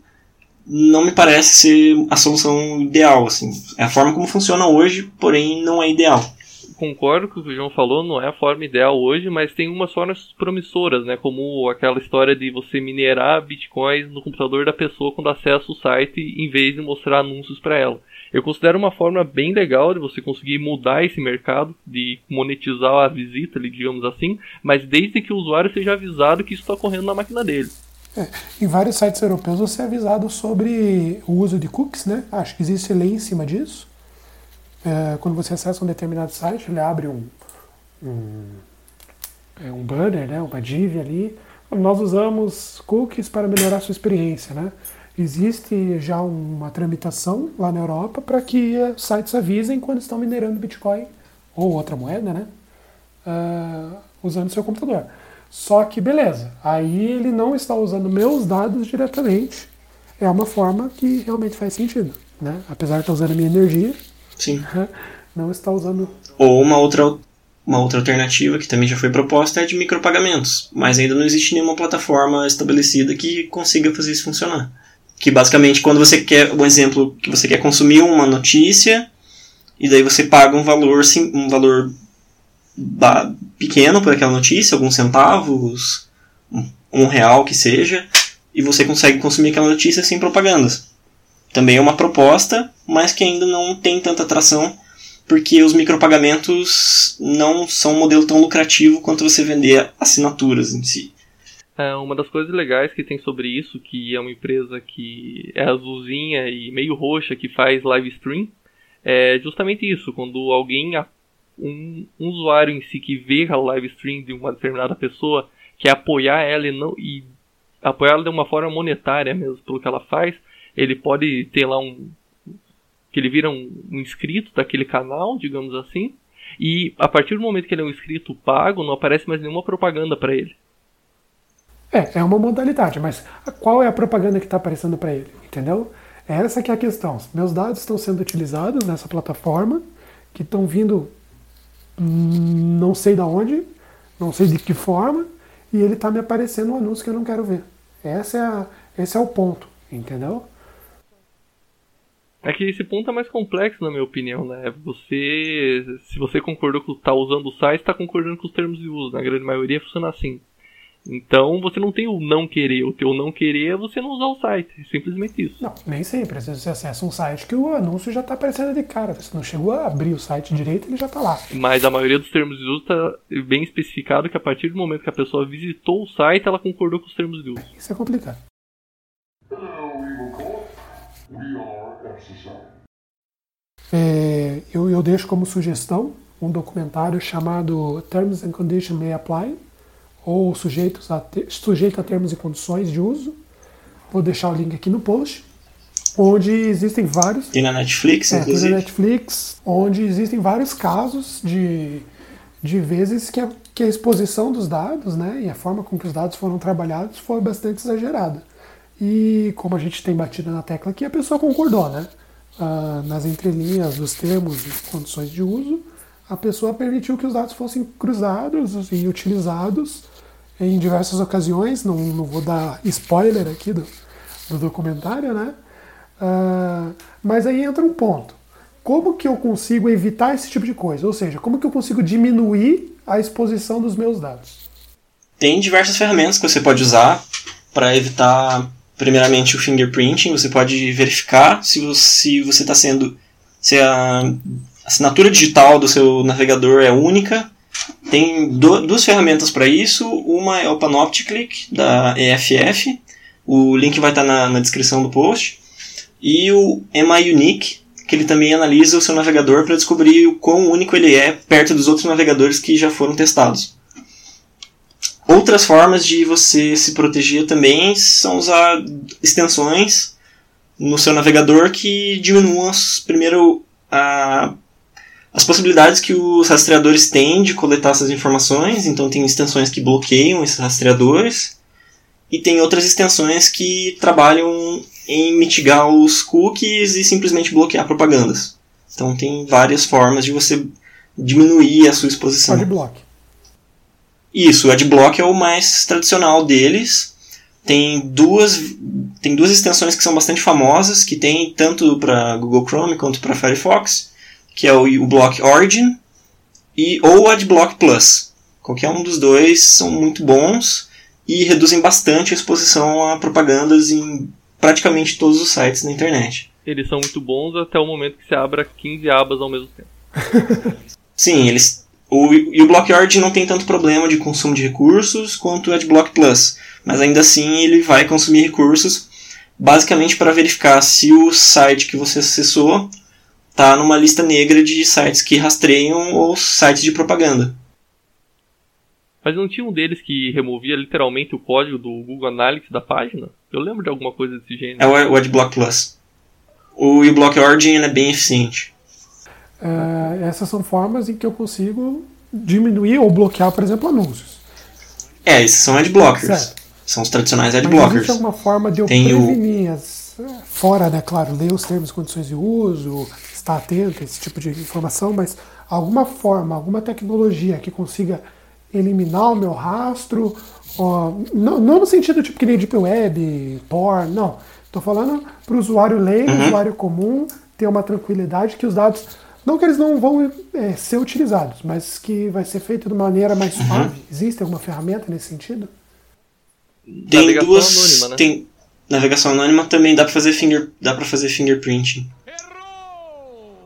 não me parece ser a solução ideal. Assim. É a forma como funciona hoje, porém não é ideal concordo com o que o João falou, não é a forma ideal hoje, mas tem umas formas promissoras, né? Como aquela história de você minerar bitcoins no computador da pessoa quando acessa o site em vez de mostrar anúncios para ela. Eu considero uma forma bem legal de você conseguir mudar esse mercado, de monetizar a visita, digamos assim, mas desde que o usuário seja avisado que isso está ocorrendo na máquina dele. É, em vários sites europeus você é avisado sobre o uso de cookies, né? Acho que existe lei em cima disso. É, quando você acessa um determinado site, ele abre um, um, é, um banner, né, uma div ali. Nós usamos cookies para melhorar a sua experiência. Né? Existe já uma tramitação lá na Europa para que sites avisem quando estão minerando Bitcoin ou outra moeda, né? Uh, usando seu computador. Só que beleza, aí ele não está usando meus dados diretamente. É uma forma que realmente faz sentido. Né? Apesar de estar usando a minha energia, Sim. Não está usando. Ou uma outra, uma outra alternativa que também já foi proposta é de micropagamentos, mas ainda não existe nenhuma plataforma estabelecida que consiga fazer isso funcionar. Que basicamente quando você quer, um exemplo, que você quer consumir uma notícia e daí você paga um valor, um valor pequeno por aquela notícia, alguns centavos, um real que seja, e você consegue consumir aquela notícia sem propagandas. Também é uma proposta, mas que ainda não tem tanta atração, porque os micropagamentos não são um modelo tão lucrativo quanto você vender assinaturas em si. É, uma das coisas legais que tem sobre isso, que é uma empresa que é azulzinha e meio roxa que faz live stream, é justamente isso. Quando alguém, um, um usuário em si que vê a live stream de uma determinada pessoa, quer apoiar ela e, não, e apoiar ela de uma forma monetária mesmo pelo que ela faz, ele pode ter lá um. que ele vira um, um inscrito daquele canal, digamos assim. E a partir do momento que ele é um inscrito pago, não aparece mais nenhuma propaganda para ele. É, é uma modalidade, mas qual é a propaganda que está aparecendo para ele? Entendeu? Essa que é a questão. Meus dados estão sendo utilizados nessa plataforma, que estão vindo hum, não sei da onde, não sei de que forma, e ele está me aparecendo um anúncio que eu não quero ver. Essa é a, esse é o ponto, entendeu? É que esse ponto é mais complexo, na minha opinião, né? Você, se você concordou com tá usando o site, está concordando com os termos de uso. Na grande maioria funciona assim. Então você não tem o não querer. O teu não querer é você não usar o site. É simplesmente isso. Não, nem sempre. Às vezes você acessa um site que o anúncio já está aparecendo de cara. Você não chegou a abrir o site direito, ele já está lá. Mas a maioria dos termos de uso está bem especificado que a partir do momento que a pessoa visitou o site, ela concordou com os termos de uso. Isso é complicado. É, eu, eu deixo como sugestão um documentário chamado Terms and Conditions May Apply, ou sujeitos a, sujeito a termos e condições de uso. Vou deixar o link aqui no post. onde existem vários. Tem na Netflix, É, inclusive. na Netflix, onde existem vários casos de, de vezes que a, que a exposição dos dados, né, e a forma com que os dados foram trabalhados foi bastante exagerada. E como a gente tem batido na tecla aqui, a pessoa concordou, né? Ah, nas entrelinhas dos termos e condições de uso, a pessoa permitiu que os dados fossem cruzados e utilizados em diversas ocasiões. Não, não vou dar spoiler aqui do, do documentário, né? Ah, mas aí entra um ponto. Como que eu consigo evitar esse tipo de coisa? Ou seja, como que eu consigo diminuir a exposição dos meus dados? Tem diversas ferramentas que você pode usar para evitar, primeiramente, o fingerprinting. Você pode verificar se você está sendo. se a assinatura digital do seu navegador é única. Tem du- duas ferramentas para isso. Uma é o Panopticlick, da EFF. O link vai estar na, na descrição do post. E o MIUnique, que ele também analisa o seu navegador para descobrir o quão único ele é perto dos outros navegadores que já foram testados. Outras formas de você se proteger também são usar extensões no seu navegador que diminuam primeiro a, as possibilidades que os rastreadores têm de coletar essas informações. Então tem extensões que bloqueiam esses rastreadores e tem outras extensões que trabalham em mitigar os cookies e simplesmente bloquear propagandas. Então tem várias formas de você diminuir a sua exposição. Adblock. Isso, o Adblock é o mais tradicional deles. Tem duas, tem duas extensões que são bastante famosas, que tem tanto para Google Chrome quanto para Firefox, que é o, o Block Origin e ou o Adblock Plus. Qualquer um dos dois são muito bons e reduzem bastante a exposição a propagandas em praticamente todos os sites da internet. Eles são muito bons até o momento que você abra 15 abas ao mesmo tempo. Sim, eles. O, e o Block Origin não tem tanto problema de consumo de recursos quanto o Adblock Plus. Mas ainda assim ele vai consumir recursos basicamente para verificar se o site que você acessou está numa lista negra de sites que rastreiam ou sites de propaganda. Mas não tinha um deles que removia literalmente o código do Google Analytics da página? Eu lembro de alguma coisa desse gênero. É o, Adblock Plus. O, e o Block Origin ele é bem eficiente. É, essas são formas em que eu consigo diminuir ou bloquear, por exemplo, anúncios. É, esses são adblockers. Certo. São os tradicionais Mas adblockers. existe alguma forma de eu Tem o- prevenir, as, fora, né, claro, ler os termos e condições de uso, estar atento a esse tipo de informação, mas alguma forma, alguma tecnologia que consiga eliminar o meu rastro, ó, não, não no sentido tipo que nem Deep Web, Tor, não. Estou falando para o usuário leigo, Uhum. usuário comum, ter uma tranquilidade que os dados, não que eles não vão é, ser utilizados, mas que vai ser feito de maneira mais Uhum. suave. Existe alguma ferramenta nesse sentido? Tem Navegação duas. anônima, né? Tem navegação anônima também dá para fazer finger, dá para fazer fingerprinting.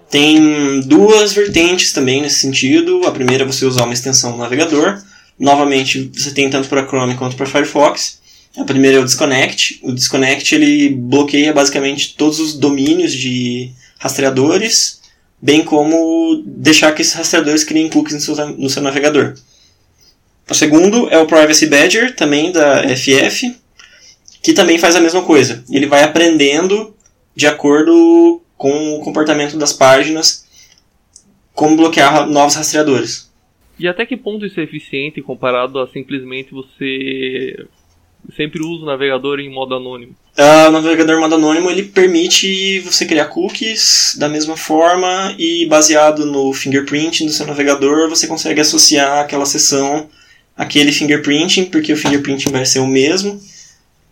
Tem duas vertentes também nesse sentido. A primeira é você usar uma extensão no navegador. Novamente, você tem tanto para Chrome quanto para Firefox. A primeira é o Disconnect. O Disconnect ele bloqueia basicamente todos os domínios de rastreadores, bem como deixar que esses rastreadores criem cookies no seu, no seu navegador. O segundo é o Privacy Badger, também da FF, que também faz a mesma coisa. Ele vai aprendendo de acordo com o comportamento das páginas como bloquear novos rastreadores. E até que ponto isso é eficiente comparado a simplesmente você sempre usa o navegador em modo anônimo? Ah, o navegador modo anônimo ele permite você criar cookies da mesma forma e baseado no fingerprint do seu navegador você consegue associar aquela sessão àquele fingerprinting, porque o fingerprinting vai ser o mesmo.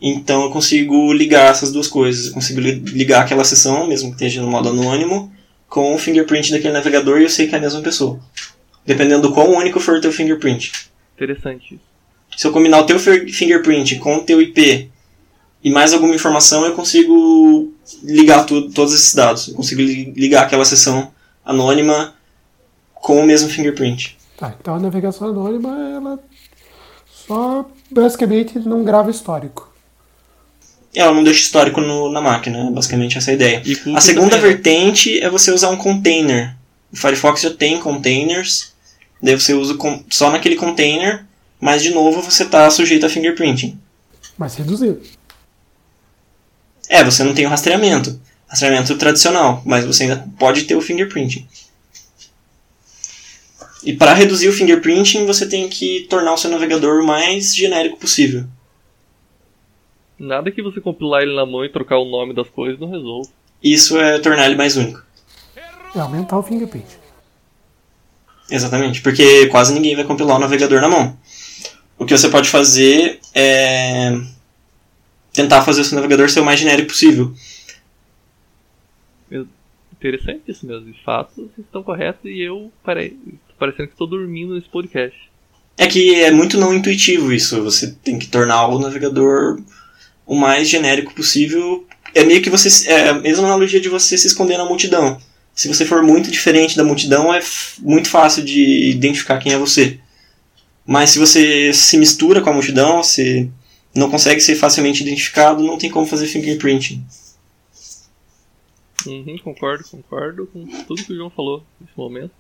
Então eu consigo ligar essas duas coisas. Eu consigo li- ligar aquela sessão, mesmo que esteja no modo anônimo, com o fingerprint daquele navegador e eu sei que é a mesma pessoa. Dependendo do quão único for o teu fingerprint. Interessante isso. Se eu combinar o teu fi- fingerprint com o teu IP e mais alguma informação, eu consigo ligar tu- todos esses dados. Eu consigo li- ligar aquela sessão anônima com o mesmo fingerprint. Tá, então a navegação anônima, ela só basicamente não grava histórico. Ela não deixa histórico no- na máquina, é basicamente essa a ideia. A segunda também, né? vertente é você usar um container. O Firefox já tem containers, daí você usa com- só naquele container, mas de novo você está sujeito a fingerprinting. Mas reduzido. É, você não tem o rastreamento. rastreamento tradicional, mas você ainda pode ter o fingerprinting. E para reduzir o fingerprinting, você tem que tornar o seu navegador o mais genérico possível. Nada que você compilar ele na mão e trocar o nome das coisas não resolve. Isso é tornar ele mais único. É aumentar o fingerprint. Exatamente, porque quase ninguém vai compilar o navegador na mão. O que você pode fazer é tentar fazer o seu navegador ser o mais genérico possível. Interessante isso mesmo. De fato, vocês estão corretos e eu parei, parecendo que estou dormindo nesse podcast. É que é muito não intuitivo isso. Você tem que tornar o navegador o mais genérico possível. É meio que você. É a mesma analogia de você se esconder na multidão. Se você for muito diferente da multidão, é muito fácil de identificar quem é você. Mas se você se mistura com a multidão, você não consegue ser facilmente identificado, não tem como fazer fingerprinting. Uhum, concordo, concordo com tudo que o João falou nesse momento.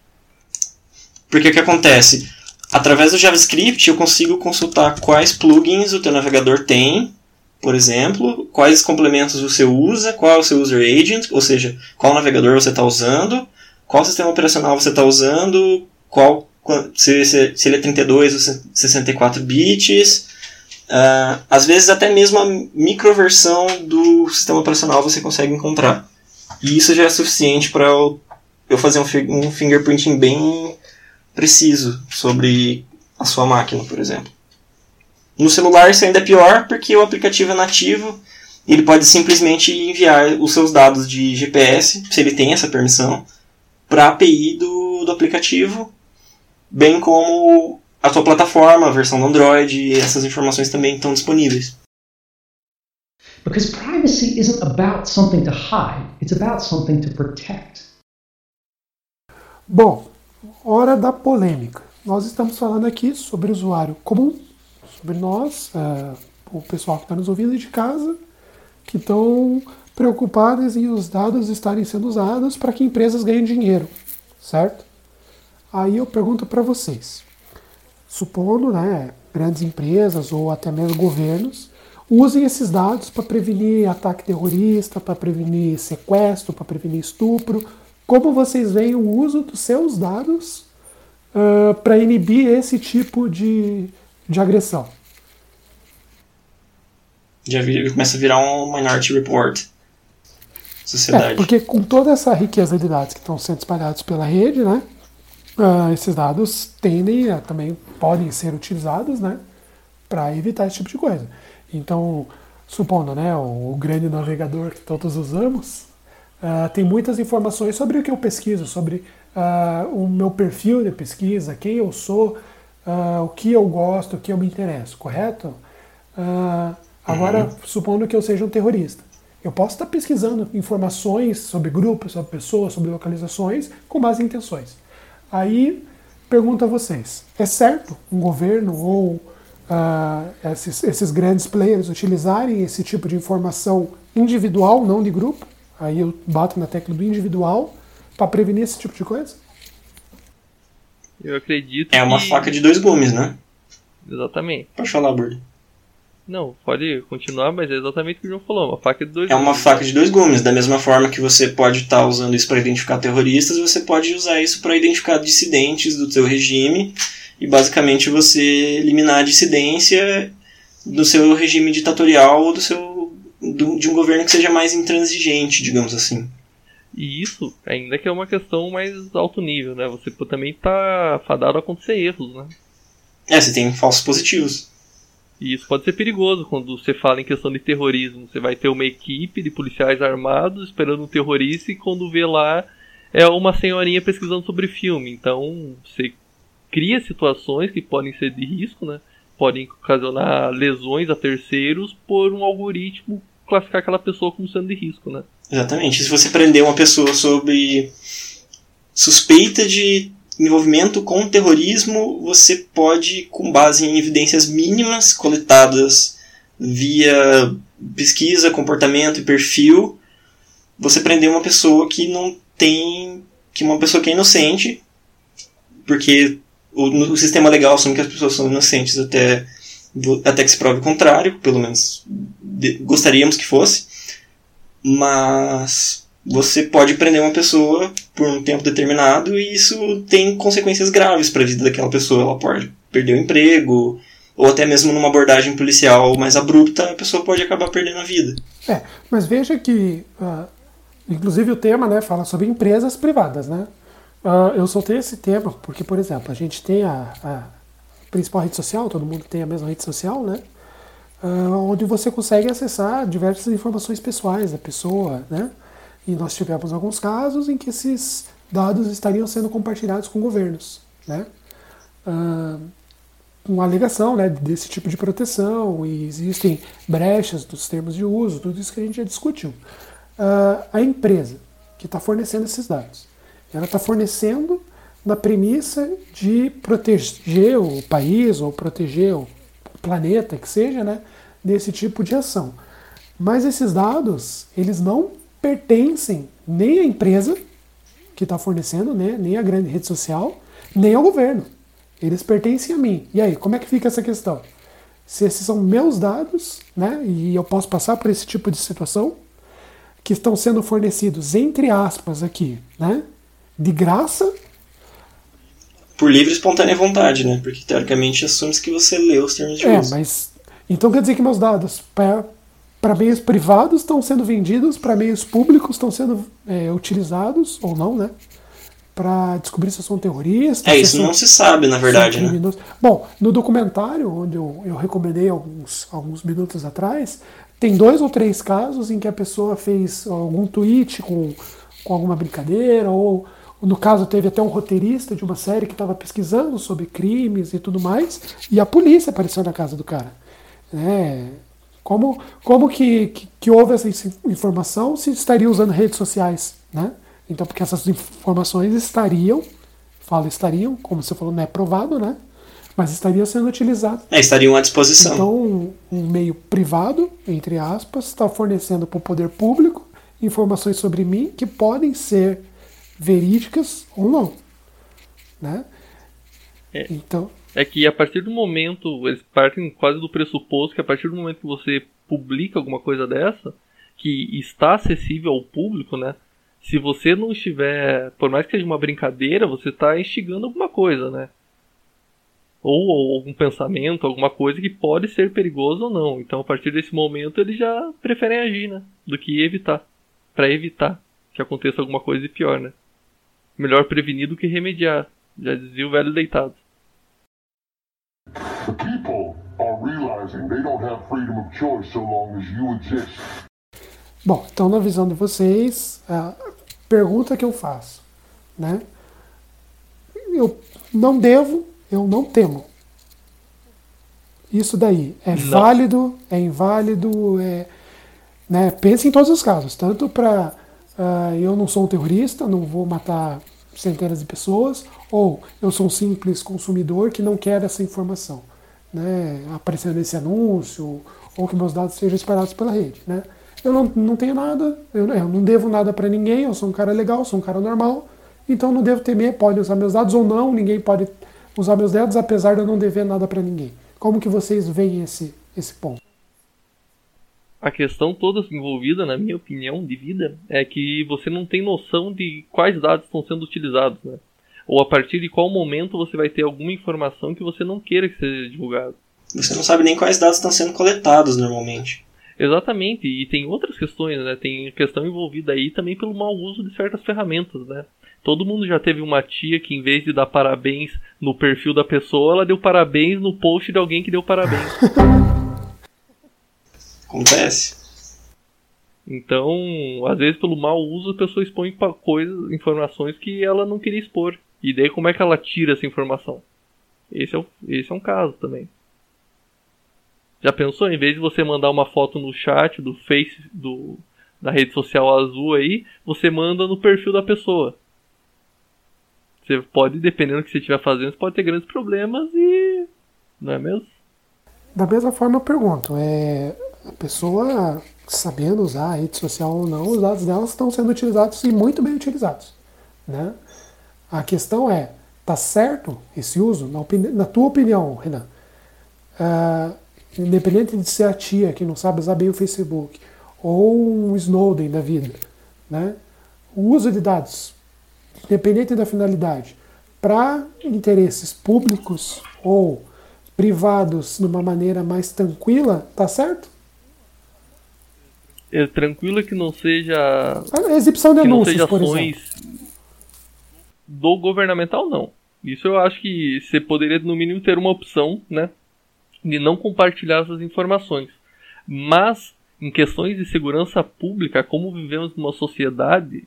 Porque o que acontece? Através do JavaScript eu consigo consultar quais plugins o teu navegador tem, por exemplo, quais complementos você usa, qual é o seu user agent, ou seja, qual navegador você está usando, qual sistema operacional você está usando, qual se, se, se, ele é 32 ou 64 bits. Uh, às vezes até mesmo a microversão do sistema operacional você consegue encontrar. E isso já é suficiente para eu, eu fazer um, um fingerprinting bem preciso sobre a sua máquina, por exemplo. No celular isso ainda é pior porque o aplicativo é nativo e ele pode simplesmente enviar os seus dados de GPS, se ele tem essa permissão, para a API do, do aplicativo, bem como a sua plataforma, a versão do Android, e essas informações também estão disponíveis. Because privacy isn't about something to hide, it's about something to protect. Bom, hora da polêmica. Nós estamos falando aqui sobre o usuário comum, sobre nós, é, o pessoal que está nos ouvindo de casa, que estão preocupados em os dados estarem sendo usados para que empresas ganhem dinheiro, certo? Aí eu pergunto para vocês, supondo, né, grandes empresas ou até mesmo governos usem esses dados para prevenir ataque terrorista, para prevenir sequestro, para prevenir estupro. Como vocês veem o uso dos seus dados uh, para inibir esse tipo de, de agressão? Já começa a virar um Minority Report. Sociedade. É, porque com toda essa riqueza de dados que estão sendo espalhados pela rede, né? Uh, esses dados tendem a, também podem ser utilizados, né? Para evitar esse tipo de coisa. Então, supondo, né, o, o grande navegador que todos usamos, uh, tem muitas informações sobre o que eu pesquiso, sobre uh, o meu perfil de pesquisa, quem eu sou, o que eu gosto, o que eu me interesso, correto? agora, uhum. supondo que eu seja um terrorista. Eu posso estar pesquisando informações sobre grupos, sobre pessoas, sobre localizações, com más intenções. Aí, pergunto a vocês: é certo um governo ou uh, esses, esses grandes players utilizarem esse tipo de informação individual, não de grupo. Aí eu bato na tecla do individual para prevenir esse tipo de coisa. Eu acredito. É uma que... faca de dois gumes, né? Exatamente. Pode falar, Burdo. Não, pode continuar, mas é exatamente o que o João falou, uma faca de dois É uma faca de dois gumes. Da mesma forma que você pode estar tá usando isso para identificar terroristas, você pode usar isso para identificar dissidentes do seu regime e basicamente você eliminar a dissidência do seu regime ditatorial ou do seu do, de um governo que seja mais intransigente, digamos assim. E isso ainda que é uma questão mais alto nível, né? Você também está fadado a acontecer erros, né? É, você tem falsos positivos. E isso pode ser perigoso quando você fala em questão de terrorismo. Você vai ter uma equipe de policiais armados esperando um terrorista e quando vê lá é uma senhorinha pesquisando sobre filme. Então você cria situações que podem ser de risco, né? Podem ocasionar lesões a terceiros por um algoritmo classificar aquela pessoa como sendo de risco, né? Exatamente. Se você prender uma pessoa sobre suspeita de envolvimento com terrorismo, você pode, com base em evidências mínimas coletadas via pesquisa, comportamento e perfil, você prender uma pessoa que não tem. que uma pessoa que é inocente, porque o, o sistema legal assume que as pessoas são inocentes até, até que se prove o contrário, pelo menos de, gostaríamos que fosse. mas você pode prender uma pessoa por um tempo determinado e isso tem consequências graves para a vida daquela pessoa. Ela pode perder o emprego, ou até mesmo numa abordagem policial mais abrupta, a pessoa pode acabar perdendo a vida. É, mas veja que, uh, inclusive o tema né, fala sobre empresas privadas, né? Uh, eu soltei esse tema porque, por exemplo, a gente tem a, a principal rede social, todo mundo tem a mesma rede social, né? Uh, onde você consegue acessar diversas informações pessoais da pessoa, né? E nós tivemos alguns casos em que esses dados estariam sendo compartilhados com governos, né? Uma alegação né, desse tipo de proteção e existem brechas dos termos de uso, tudo isso que a gente já discutiu. Uh, a empresa que está fornecendo esses dados, ela está fornecendo na premissa de proteger o país ou proteger o planeta, que seja, né, desse tipo de ação. Mas esses dados, eles não pertencem nem à empresa que está fornecendo, né, nem à grande rede social, nem ao governo. Eles pertencem a mim. E aí, como é que fica essa questão? Se esses são meus dados, né, e eu posso passar por esse tipo de situação, que estão sendo fornecidos, entre aspas, aqui, né, de graça. Por livre e espontânea vontade, né? Porque teoricamente assume que você leu os termos de é, uso. É, mas. Então quer dizer que meus dados para meios privados estão sendo vendidos, para meios públicos estão sendo é, utilizados, ou não, né? Para descobrir se eu sou um terrorista. É, isso não se sabe, na verdade, né? Bom, no documentário, onde eu, eu recomendei alguns, alguns minutos atrás, tem dois ou três casos em que a pessoa fez algum tweet com, com alguma brincadeira, ou no caso teve até um roteirista de uma série que estava pesquisando sobre crimes e tudo mais, e a polícia apareceu na casa do cara. É, como, como que, que, que, houve essa informação se estaria usando redes sociais, né? Então, porque essas informações estariam, fala estariam, como você falou, não é provado, né? mas estaria sendo utilizado. É, estariam à disposição. Então, um, um meio privado, entre aspas, está fornecendo para o poder público informações sobre mim que podem ser verídicas ou não. Né? É, então, é que a partir do momento, eles partem quase do pressuposto que a partir do momento que você publica alguma coisa dessa, que está acessível ao público, né? Se você não estiver, por mais que seja uma brincadeira, você está instigando alguma coisa, né? ou, ou, algum pensamento, alguma coisa que pode ser perigoso ou não. Então, a partir desse momento, eles já preferem agir, né? Do que evitar. para evitar que aconteça alguma coisa de pior, né? Melhor prevenir do que remediar. Já dizia o velho deitado. The people are realizing they don't have freedom of choice so long as you exist. Bom, então na visão de vocês, a pergunta que eu faço, né? Eu não devo eu não temo. Isso daí é não. válido, é inválido, é, né? Pense em todos os casos, tanto para uh, ah, eu não sou um terrorista, não vou matar centenas de pessoas, ou eu sou um simples consumidor que não quer essa informação, né? Aparecendo nesse anúncio, ou que meus dados sejam espalhados pela rede, né? Eu não, não tenho nada, eu, eu não devo nada para ninguém, eu sou um cara legal, sou um cara normal, então não devo temer, pode usar meus dados ou não, ninguém pode usar meus dedos apesar de eu não dever nada para ninguém. Como que vocês veem esse, esse ponto? A questão toda envolvida, na minha opinião de vida, é que você não tem noção de quais dados estão sendo utilizados, né? Ou a partir de qual momento você vai ter alguma informação que você não queira que seja divulgada. Você não sabe nem quais dados estão sendo coletados normalmente. Exatamente, e tem outras questões, né? Tem questão envolvida aí também pelo mau uso de certas ferramentas, né? Todo mundo já teve uma tia que, em vez de dar parabéns no perfil da pessoa, ela deu parabéns no post de alguém que deu parabéns. Acontece. Então, às vezes, pelo mau uso, a pessoa expõe coisas, informações que ela não queria expor. E daí, como é que ela tira essa informação? Esse é, o, esse é um caso também. Já pensou? Em vez de você mandar uma foto no chat do Face, do, da rede social azul aí, você manda no perfil da pessoa. Você pode, dependendo do que você estiver fazendo, você pode ter grandes problemas e. Não é mesmo? Da mesma forma eu pergunto, é, a pessoa sabendo usar a rede social ou não, os dados dela estão sendo utilizados e muito bem utilizados. Né? A questão é, tá certo esse uso? Na, na tua opinião, Renan, uh, independente de ser a tia que não sabe usar bem o Facebook, ou um Snowden da vida, né? O uso de dados, independente da finalidade, para interesses públicos ou privados de uma maneira mais tranquila, tá certo? É tranquilo que não seja A exibição de anúncios, seja por ações exemplo. Do governamental, não. Isso eu acho que você poderia, no mínimo, ter uma opção, né? De não compartilhar essas informações. Mas, em questões de segurança pública, como vivemos numa sociedade,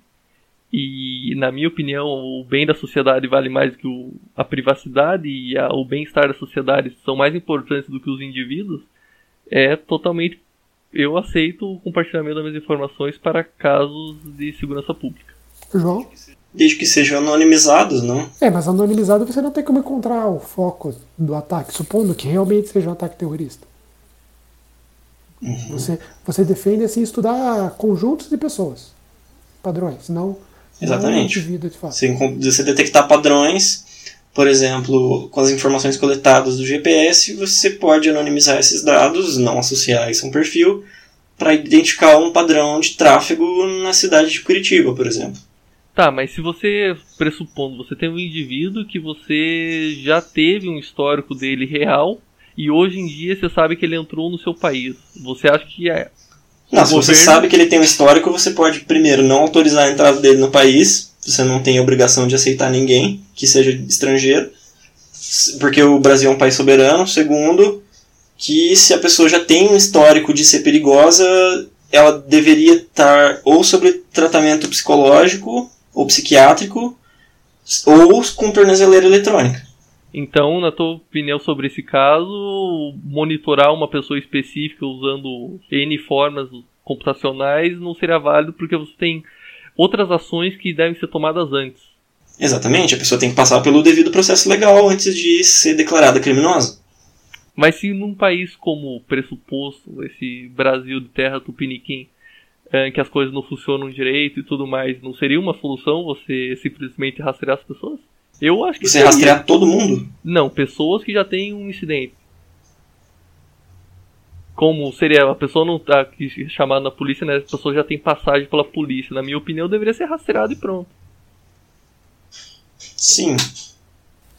e, na minha opinião, o bem da sociedade vale mais do que o, a privacidade e a- o bem-estar da sociedade são mais importantes do que os indivíduos, é totalmente. Eu aceito o compartilhamento das minhas informações para casos de segurança pública. João? Desde que sejam anonimizados, não? É, mas anonimizado você não tem como encontrar o foco do ataque, supondo que realmente seja um ataque terrorista. Você, você defende assim estudar conjuntos de pessoas, padrões, não, não Exatamente. indivíduo de fato. Você, você detectar padrões, por exemplo, com as informações coletadas do GPS, você pode anonimizar esses dados, não associar isso a um perfil, para identificar um padrão de tráfego na cidade de Curitiba, por exemplo. Tá, mas se você, pressupondo, você tem um indivíduo que você já teve um histórico dele real e hoje em dia você sabe que ele entrou no seu país, você acha que é. Não, se você sabe que ele tem um histórico, você pode, primeiro, não autorizar a entrada dele no país, você não tem obrigação de aceitar ninguém que seja estrangeiro, porque o Brasil é um país soberano. Segundo, que se a pessoa já tem um histórico de ser perigosa, ela deveria estar ou sobre tratamento psicológico ou psiquiátrico, ou com tornozeleira eletrônica. Então, na tua opinião sobre esse caso, monitorar uma pessoa específica usando N formas computacionais não seria válido porque você tem outras ações que devem ser tomadas antes. Exatamente, a pessoa tem que passar pelo devido processo legal antes de ser declarada criminosa. Mas se num país como pressuposto, esse Brasil de terra tupiniquim, eh, que as coisas não funcionam direito e tudo mais, não seria uma solução você simplesmente rastrear as pessoas? Eu acho que Você seria. rastrear todo mundo? Não, pessoas que já têm um incidente. Como seria, a pessoa não tá aqui chamada na polícia, né? A pessoa já tem passagem pela polícia. Na minha opinião, deveria ser rastreado e pronto. Sim.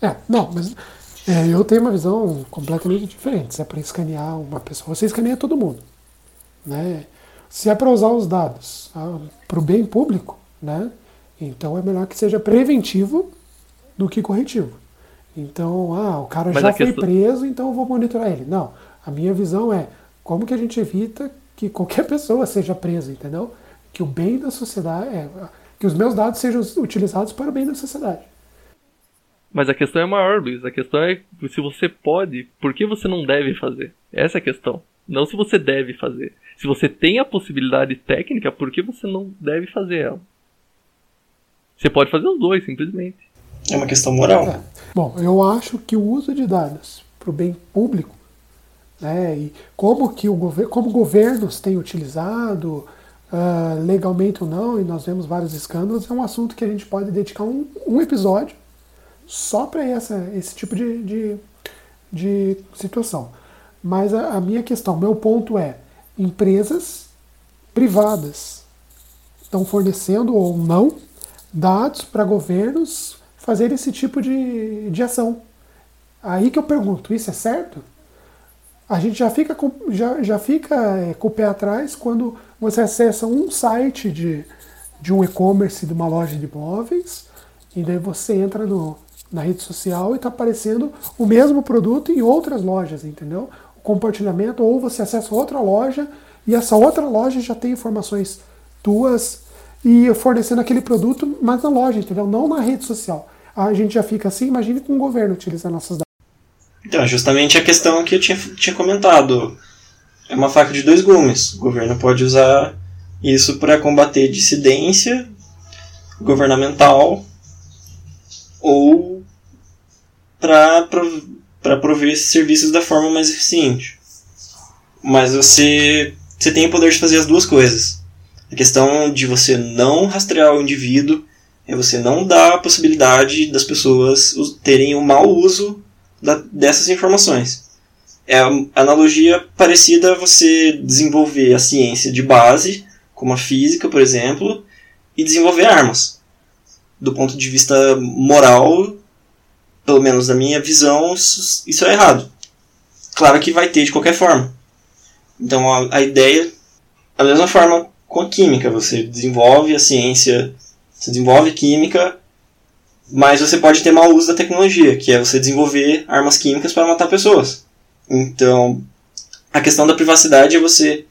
É, não, mas é, eu tenho uma visão completamente diferente. Se é para escanear uma pessoa, você escaneia todo mundo. Né? Se é para usar os dados para o bem público, né? então é melhor que seja preventivo do que corretivo. Então, ah, o cara Mas já foi questão- preso, então eu vou monitorar ele. Não, a minha visão é como que a gente evita que qualquer pessoa seja presa, entendeu? Que o bem da sociedade, é, que os meus dados sejam utilizados para o bem da sociedade. Mas a questão é maior, Luiz. A questão é se você pode, por que você não deve fazer? Essa é a questão. Não se você deve fazer. Se você tem a possibilidade técnica, por que você não deve fazer ela? Você pode fazer os dois, simplesmente. É uma questão moral. É. Bom, eu acho que o uso de dados para o bem público, né, e como que o governo, como governos têm utilizado ah, legalmente ou não, e nós vemos vários escândalos, é um assunto que a gente pode dedicar um, um episódio só para esse tipo de, de, de situação. Mas a, a minha questão, meu ponto é, empresas privadas estão fornecendo ou não dados para governos fazer esse tipo de, de ação. Aí que eu pergunto, isso é certo? A gente já fica com, já, já fica é, com o pé atrás quando você acessa um site de, de um e-commerce de uma loja de imóveis e daí você entra no, na rede social e está aparecendo o mesmo produto em outras lojas, entendeu? O compartilhamento, ou você acessa outra loja e essa outra loja já tem informações tuas e fornecendo aquele produto, mas na loja, entendeu? Não na rede social. A gente já fica assim, imagine com o governo utilizando nossos dados. Então, justamente a questão que eu tinha, tinha comentado. É uma faca de dois gumes. O governo pode usar isso para combater dissidência governamental ou para prover serviços da forma mais eficiente. Mas você, você tem o poder de fazer as duas coisas. A questão de você não rastrear o indivíduo é você não dar a possibilidade das pessoas terem o mau uso da- dessas informações. É a analogia parecida a você desenvolver a ciência de base, como a física, por exemplo, e desenvolver armas. Do ponto de vista moral, pelo menos na minha visão, isso é errado. Claro que vai ter de qualquer forma. Então a, a ideia, da mesma forma com a química, você desenvolve a ciência, você desenvolve química, mas você pode ter mau uso da tecnologia, que é você desenvolver armas químicas para matar pessoas. Então, a questão da privacidade é você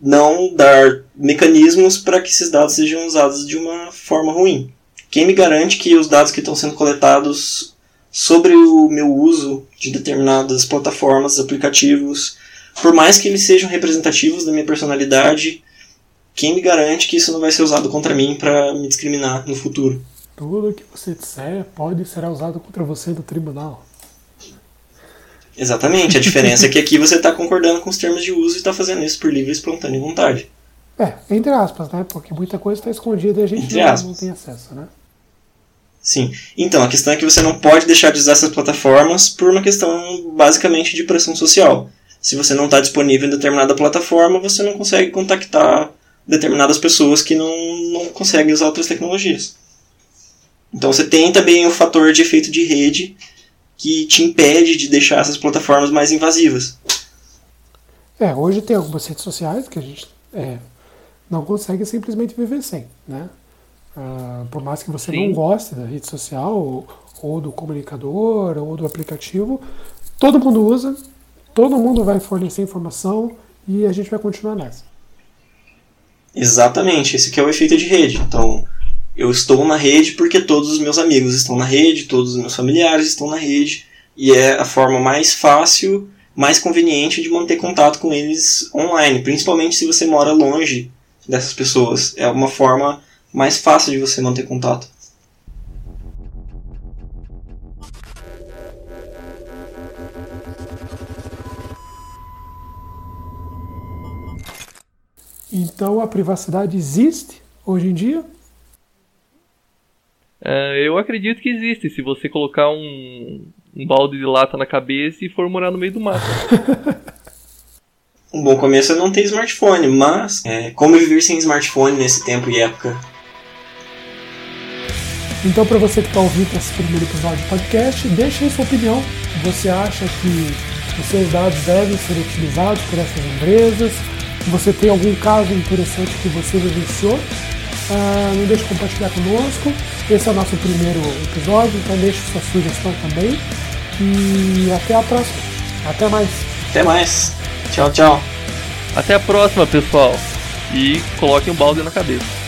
não dar mecanismos para que esses dados sejam usados de uma forma ruim. Quem me garante que os dados que estão sendo coletados sobre o meu uso de determinadas plataformas, aplicativos, por mais que eles sejam representativos da minha personalidade, quem me garante que isso não vai ser usado contra mim para me discriminar no futuro? Tudo que você disser pode ser usado contra você no tribunal. Exatamente. A diferença é que aqui você está concordando com os termos de uso e está fazendo isso por livre, espontânea vontade. É, entre aspas, né? Porque muita coisa está escondida e a gente não, não, tem acesso, né? Sim. Então, a questão é que você não pode deixar de usar essas plataformas por uma questão basicamente de pressão social. Se você não está disponível em determinada plataforma, você não consegue contactar determinadas pessoas que não, não conseguem usar outras tecnologias. Então você tem também o fator de efeito de rede que te impede de deixar essas plataformas mais invasivas. É, hoje tem algumas redes sociais que a gente é, não consegue simplesmente viver sem, né? Uh, por mais que você Sim. não goste da rede social, ou, ou, do comunicador, ou do aplicativo, todo mundo usa, todo mundo vai fornecer informação e a gente vai continuar nessa. Exatamente, esse que é o efeito de rede. Então, eu estou na rede porque todos os meus amigos estão na rede, todos os meus familiares estão na rede, e é a forma mais fácil, mais conveniente de manter contato com eles online, principalmente se você mora longe dessas pessoas. É uma forma mais fácil de você manter contato. Então a privacidade existe hoje em dia? É, eu acredito que existe. Se você colocar um, um balde de lata na cabeça e for morar no meio do mato. um bom começo é não ter smartphone, mas é, como viver sem smartphone nesse tempo e época? Então, para você que está ouvindo esse primeiro episódio do podcast, deixe aí sua opinião. Você acha que os seus dados devem ser utilizados por essas empresas? Você tem algum caso interessante que você vivenciou? Uh, não deixe de compartilhar conosco. Esse é o nosso primeiro episódio, então deixe sua sugestão também. E até a próxima. Até mais. Até mais. Tchau, tchau. Até a próxima, pessoal. E coloquem um balde na cabeça.